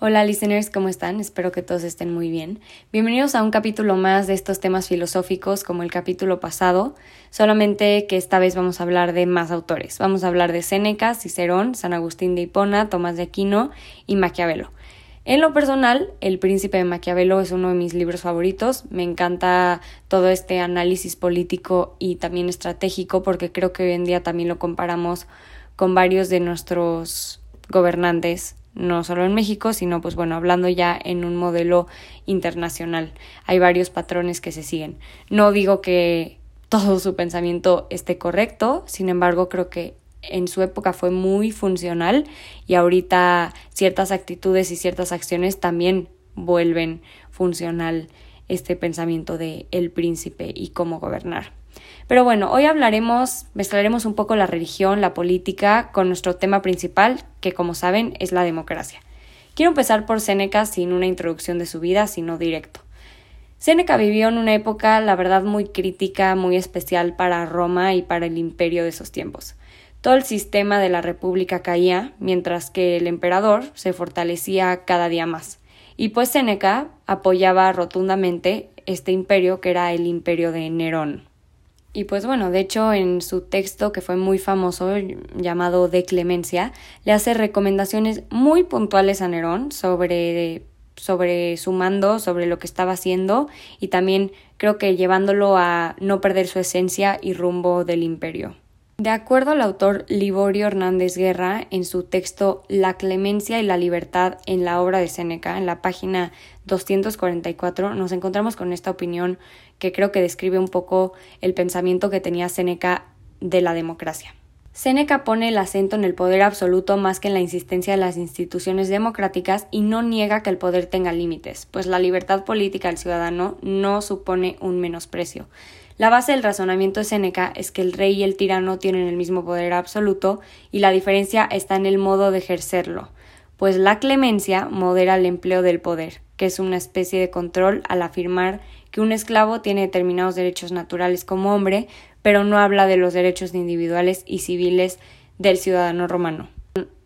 Hola listeners, ¿cómo están? Espero que todos estén muy bien. Bienvenidos a un capítulo más de estos temas filosóficos como el capítulo pasado, solamente que esta vez vamos a hablar de más autores. Vamos a hablar de Séneca, Cicerón, San Agustín de Hipona, Tomás de Aquino y Maquiavelo. En lo personal, El Príncipe de Maquiavelo es uno de mis libros favoritos. Me encanta todo este análisis político y también estratégico porque creo que hoy en día también lo comparamos con varios de nuestros gobernantes no solo en México, sino pues bueno, hablando ya en un modelo internacional. Hay varios patrones que se siguen. No digo que todo su pensamiento esté correcto, sin embargo creo que en su época fue muy funcional y ahorita ciertas actitudes y ciertas acciones también vuelven funcional este pensamiento de el príncipe y cómo gobernar. Pero bueno, hoy hablaremos, mezclaremos un poco la religión, la política, con nuestro tema principal, que como saben es la democracia. Quiero empezar por Séneca sin una introducción de su vida, sino directo. Séneca vivió en una época, la verdad, muy crítica, muy especial para Roma y para el imperio de esos tiempos. Todo el sistema de la república caía, mientras que el emperador se fortalecía cada día más. Y pues Séneca apoyaba rotundamente este imperio que era el imperio de Nerón. Y pues bueno, de hecho en su texto que fue muy famoso llamado De Clemencia, le hace recomendaciones muy puntuales a Nerón sobre, sobre su mando, sobre lo que estaba haciendo y también creo que llevándolo a no perder su esencia y rumbo del imperio. De acuerdo al autor Liborio Hernández Guerra, en su texto La clemencia y la libertad en la obra de Séneca, en la página 244, nos encontramos con esta opinión que creo que describe un poco el pensamiento que tenía Séneca de la democracia. Séneca pone el acento en el poder absoluto más que en la insistencia de las instituciones democráticas y no niega que el poder tenga límites, pues la libertad política del ciudadano no supone un menosprecio. La base del razonamiento de Séneca es que el rey y el tirano tienen el mismo poder absoluto y la diferencia está en el modo de ejercerlo, pues la clemencia modera el empleo del poder, que es una especie de control al afirmar que un esclavo tiene determinados derechos naturales como hombre, pero no habla de los derechos individuales y civiles del ciudadano romano.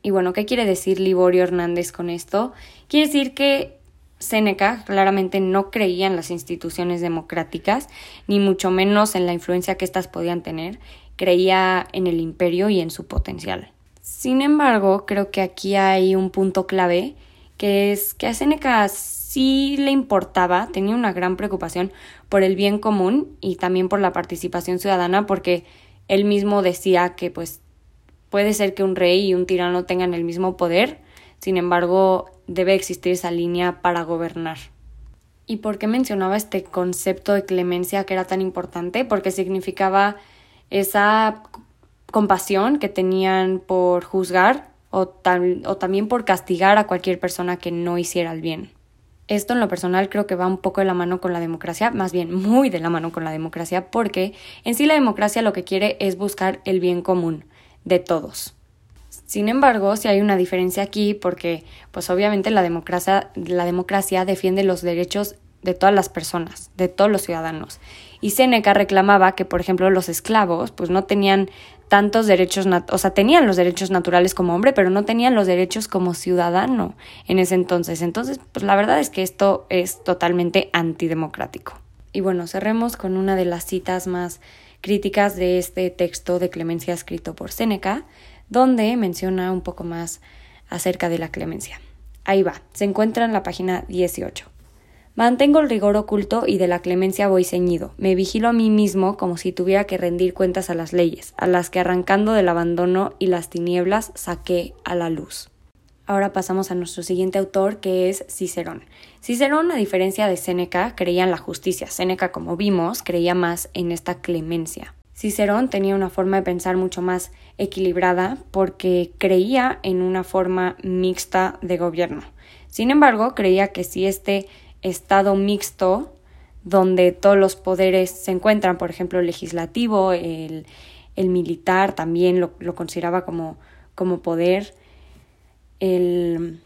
Y bueno, ¿qué quiere decir Liborio Hernández con esto? Quiere decir que Séneca claramente no creía en las instituciones democráticas, ni mucho menos en la influencia que éstas podían tener, creía en el imperio y en su potencial. Sin embargo, creo que aquí hay un punto clave, que es que a Séneca sí le importaba, tenía una gran preocupación por el bien común y también por la participación ciudadana, porque él mismo decía que pues puede ser que un rey y un tirano tengan el mismo poder, sin embargo, debe existir esa línea para gobernar. ¿Y por qué mencionaba este concepto de clemencia que era tan importante? Porque significaba esa compasión que tenían por juzgar o, o también por castigar a cualquier persona que no hiciera el bien. Esto en lo personal creo que va un poco de la mano con la democracia, más bien muy de la mano con la democracia, porque en sí la democracia lo que quiere es buscar el bien común de todos. Sin embargo, sí hay una diferencia aquí porque, pues obviamente la democracia, la democracia defiende los derechos de todas las personas, de todos los ciudadanos. Y Séneca reclamaba que, por ejemplo, los esclavos, pues no tenían tantos derechos, o sea, tenían los derechos naturales como hombre, pero no tenían los derechos como ciudadano en ese entonces. Entonces, pues la verdad es que esto es totalmente antidemocrático. Y bueno, cerremos con una de las citas más críticas de este texto de clemencia escrito por Séneca, donde menciona un poco más acerca de la clemencia. Ahí va, se encuentra en la página 18. Mantengo el rigor oculto y de la clemencia voy ceñido. Me vigilo a mí mismo como si tuviera que rendir cuentas a las leyes, a las que arrancando del abandono y las tinieblas saqué a la luz. Ahora pasamos a nuestro siguiente autor, que es Cicerón. Cicerón, a diferencia de Séneca, creía en la justicia. Séneca, como vimos, creía más en esta clemencia. Cicerón tenía una forma de pensar mucho más equilibrada porque creía en una forma mixta de gobierno. Sin embargo, creía que si este estado mixto, donde todos los poderes se encuentran, por ejemplo, el legislativo, el, militar también lo, lo consideraba como, como poder, el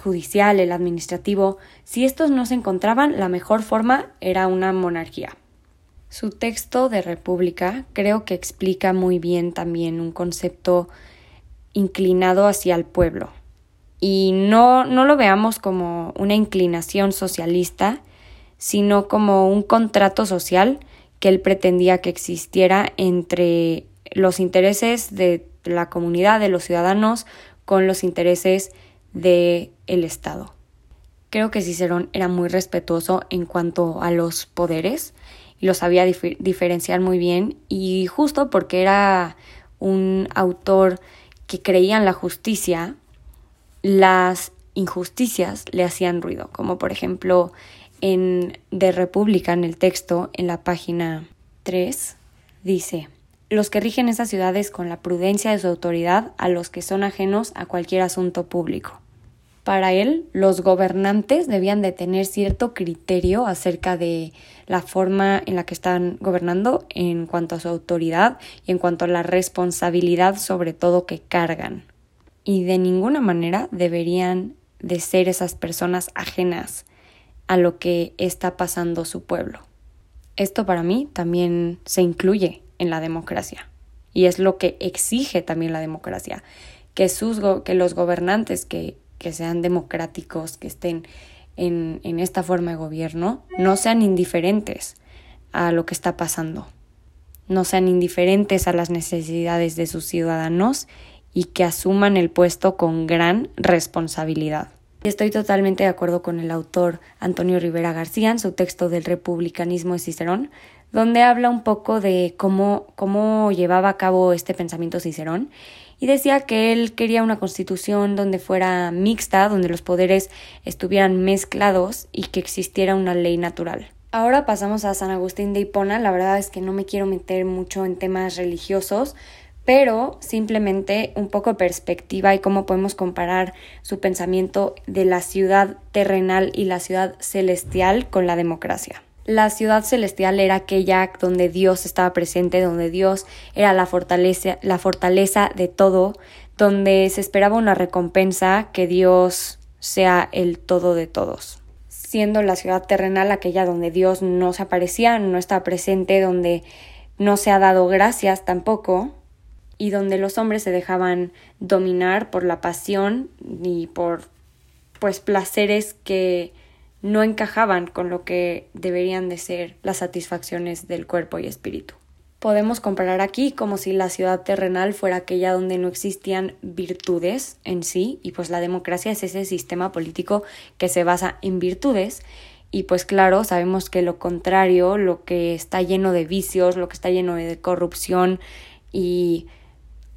judicial, el administrativo, si estos no se encontraban, la mejor forma era una monarquía. Su texto de República creo que explica muy bien también un concepto inclinado hacia el pueblo y no, no lo veamos como una inclinación socialista, sino como un contrato social que él pretendía que existiera entre los intereses de la comunidad, de los ciudadanos, con los intereses del el Estado. Creo que Cicerón era muy respetuoso en cuanto a los poderes lo sabía diferenciar muy bien y justo porque era un autor que creía en la justicia, las injusticias le hacían ruido, como por ejemplo en De República, en el texto, en la página 3, dice, los que rigen esas ciudades con la prudencia de su autoridad a los que son ajenos a cualquier asunto público. Para él, los gobernantes debían de tener cierto criterio acerca de la forma en la que están gobernando en cuanto a su autoridad y en cuanto a la responsabilidad sobre todo que cargan y de ninguna manera deberían de ser esas personas ajenas a lo que está pasando su pueblo. Esto para mí también se incluye en la democracia y es lo que exige también la democracia, que, sus que los gobernantes que, que sean democráticos, que estén en, en esta forma de gobierno, no sean indiferentes a lo que está pasando, no sean indiferentes a las necesidades de sus ciudadanos y que asuman el puesto con gran responsabilidad. Estoy totalmente de acuerdo con el autor Antonio Rivera García en su texto del republicanismo de Cicerón, donde habla un poco de cómo, cómo llevaba a cabo este pensamiento Cicerón y decía que él quería una constitución donde fuera mixta, donde los poderes estuvieran mezclados y que existiera una ley natural. Ahora pasamos a San Agustín de Hipona, la verdad es que no me quiero meter mucho en temas religiosos, pero simplemente un poco de perspectiva y cómo podemos comparar su pensamiento de la ciudad terrenal y la ciudad celestial con la democracia. La ciudad celestial era aquella donde Dios estaba presente, donde Dios era la fortaleza, la fortaleza de todo, donde se esperaba una recompensa que Dios sea el todo de todos. Siendo la ciudad terrenal aquella donde Dios no se aparecía, no estaba presente, donde no se ha dado gracias tampoco, y donde los hombres se dejaban dominar por la pasión y por pues placeres que no encajaban con lo que deberían de ser las satisfacciones del cuerpo y espíritu. Podemos comparar aquí como si la ciudad terrenal fuera aquella donde no existían virtudes en sí, y pues la democracia es ese sistema político que se basa en virtudes, y pues claro, sabemos que lo contrario, lo que está lleno de vicios, lo que está lleno de corrupción y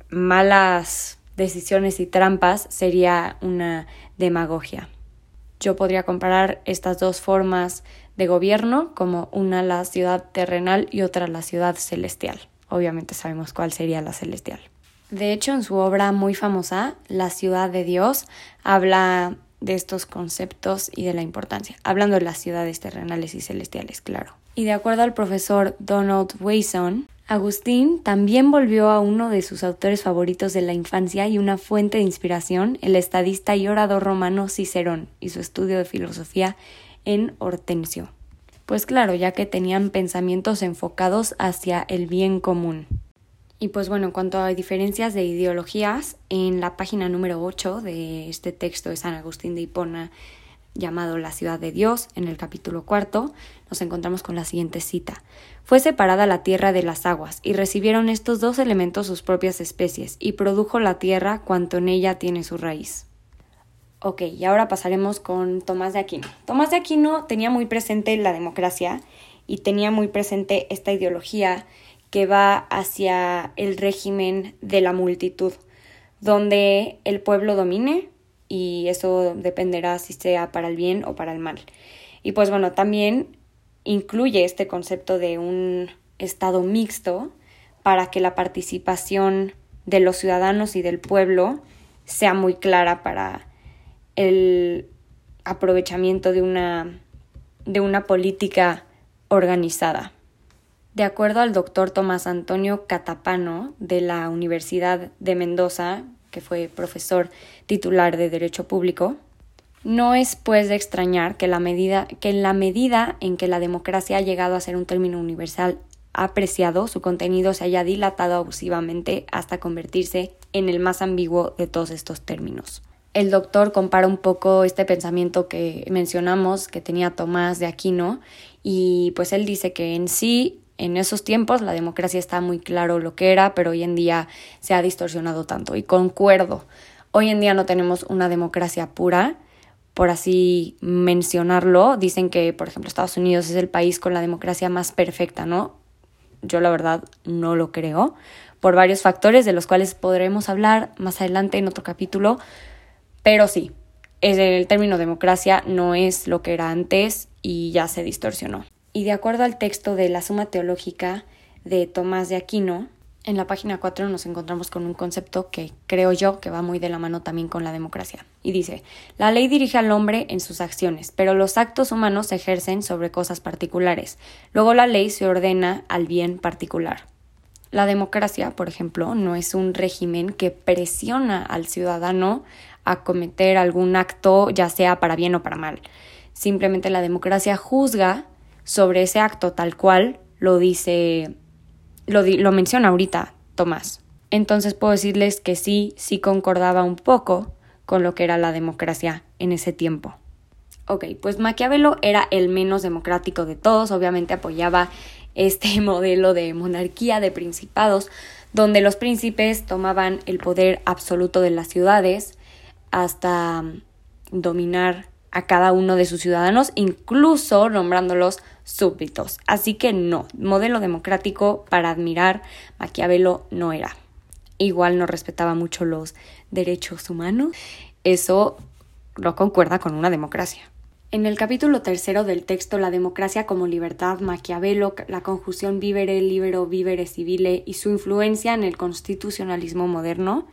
malas decisiones y trampas sería una demagogia. Yo podría comparar estas dos formas de gobierno como una la ciudad terrenal y otra la ciudad celestial. Obviamente sabemos cuál sería la celestial. De hecho, en su obra muy famosa, La ciudad de Dios, habla de estos conceptos y de la importancia, hablando de las ciudades terrenales y celestiales, claro. Y de acuerdo al profesor Donald Wayson, Agustín también volvió a uno de sus autores favoritos de la infancia y una fuente de inspiración, el estadista y orador romano Cicerón, y su estudio de filosofía en Hortensio. Pues claro, ya que tenían pensamientos enfocados hacia el bien común. Y pues bueno, en cuanto a diferencias de ideologías, en la página número 8 de este texto de San Agustín de Hipona llamado La ciudad de Dios, en el capítulo cuarto, nos encontramos con la siguiente cita. Fue separada la tierra de las aguas, y recibieron estos dos elementos sus propias especies, y produjo la tierra cuanto en ella tiene su raíz. Ok, y ahora pasaremos con Tomás de Aquino. Tomás de Aquino tenía muy presente la democracia y tenía muy presente esta ideología que va hacia el régimen de la multitud, donde el pueblo domine y eso dependerá si sea para el bien o para el mal. Y pues bueno, también incluye este concepto de un estado mixto para que la participación de los ciudadanos y del pueblo sea muy clara para el aprovechamiento de una, de una política organizada. De acuerdo al doctor Tomás Antonio Catapano de la Universidad de Mendoza, que fue profesor titular de Derecho Público, no es pues de extrañar que, la medida, que en la medida en que la democracia ha llegado a ser un término universal apreciado, su contenido se haya dilatado abusivamente hasta convertirse en el más ambiguo de todos estos términos. el doctor compara un poco este pensamiento que mencionamos que tenía Tomás de Aquino y pues él dice que en sí en esos tiempos la democracia está muy claro lo que era, pero hoy en día se ha distorsionado tanto y concuerdo. Hoy en día no tenemos una democracia pura, por así mencionarlo. Dicen que, por ejemplo, Estados Unidos es el país con la democracia más perfecta, ¿no? Yo la verdad no lo creo, por varios factores de los cuales podremos hablar más adelante en otro capítulo, pero sí, el término democracia no es lo que era antes y ya se distorsionó. Y de acuerdo al texto de la Suma Teológica de Tomás de Aquino, en la página 4 nos encontramos con un concepto que creo yo que va muy de la mano también con la democracia. Y dice, la ley dirige al hombre en sus acciones, pero los actos humanos se ejercen sobre cosas particulares. Luego la ley se ordena al bien particular. La democracia, por ejemplo, no es un régimen que presiona al ciudadano a cometer algún acto, ya sea para bien o para mal. Simplemente la democracia juzga sobre ese acto tal cual lo dice lo, lo menciona ahorita Tomás. Entonces puedo decirles que sí, sí concordaba un poco con lo que era la democracia en ese tiempo. Ok, pues Maquiavelo era el menos democrático de todos, obviamente apoyaba este modelo de monarquía, de principados, donde los príncipes tomaban el poder absoluto de las ciudades hasta dominar a cada uno de sus ciudadanos, incluso nombrándolos súbditos. Así que no, modelo democrático para admirar Maquiavelo no era. Igual no respetaba mucho los derechos humanos. Eso no concuerda con una democracia. En el capítulo tercero del texto La democracia como libertad, Maquiavelo, la conjunción vivere, libero, vivere civile y su influencia en el constitucionalismo moderno,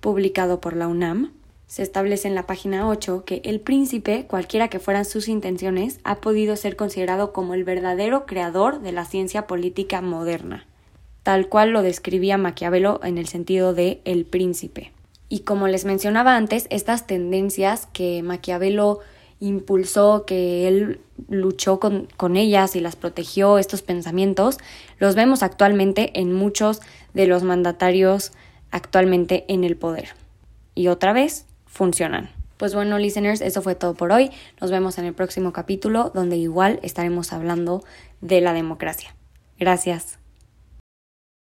publicado por la UNAM, se establece en la página 8 que el príncipe, cualquiera que fueran sus intenciones, ha podido ser considerado como el verdadero creador de la ciencia política moderna, tal cual lo describía Maquiavelo en el sentido de el príncipe. Y como les mencionaba antes, estas tendencias que Maquiavelo impulsó, que él luchó con, con, ellas y las protegió, estos pensamientos, los vemos actualmente en muchos de los mandatarios actualmente en el poder. Y otra vez, funcionan. Pues bueno, listeners, eso fue todo por hoy. Nos vemos en el próximo capítulo donde igual estaremos hablando de la democracia. Gracias.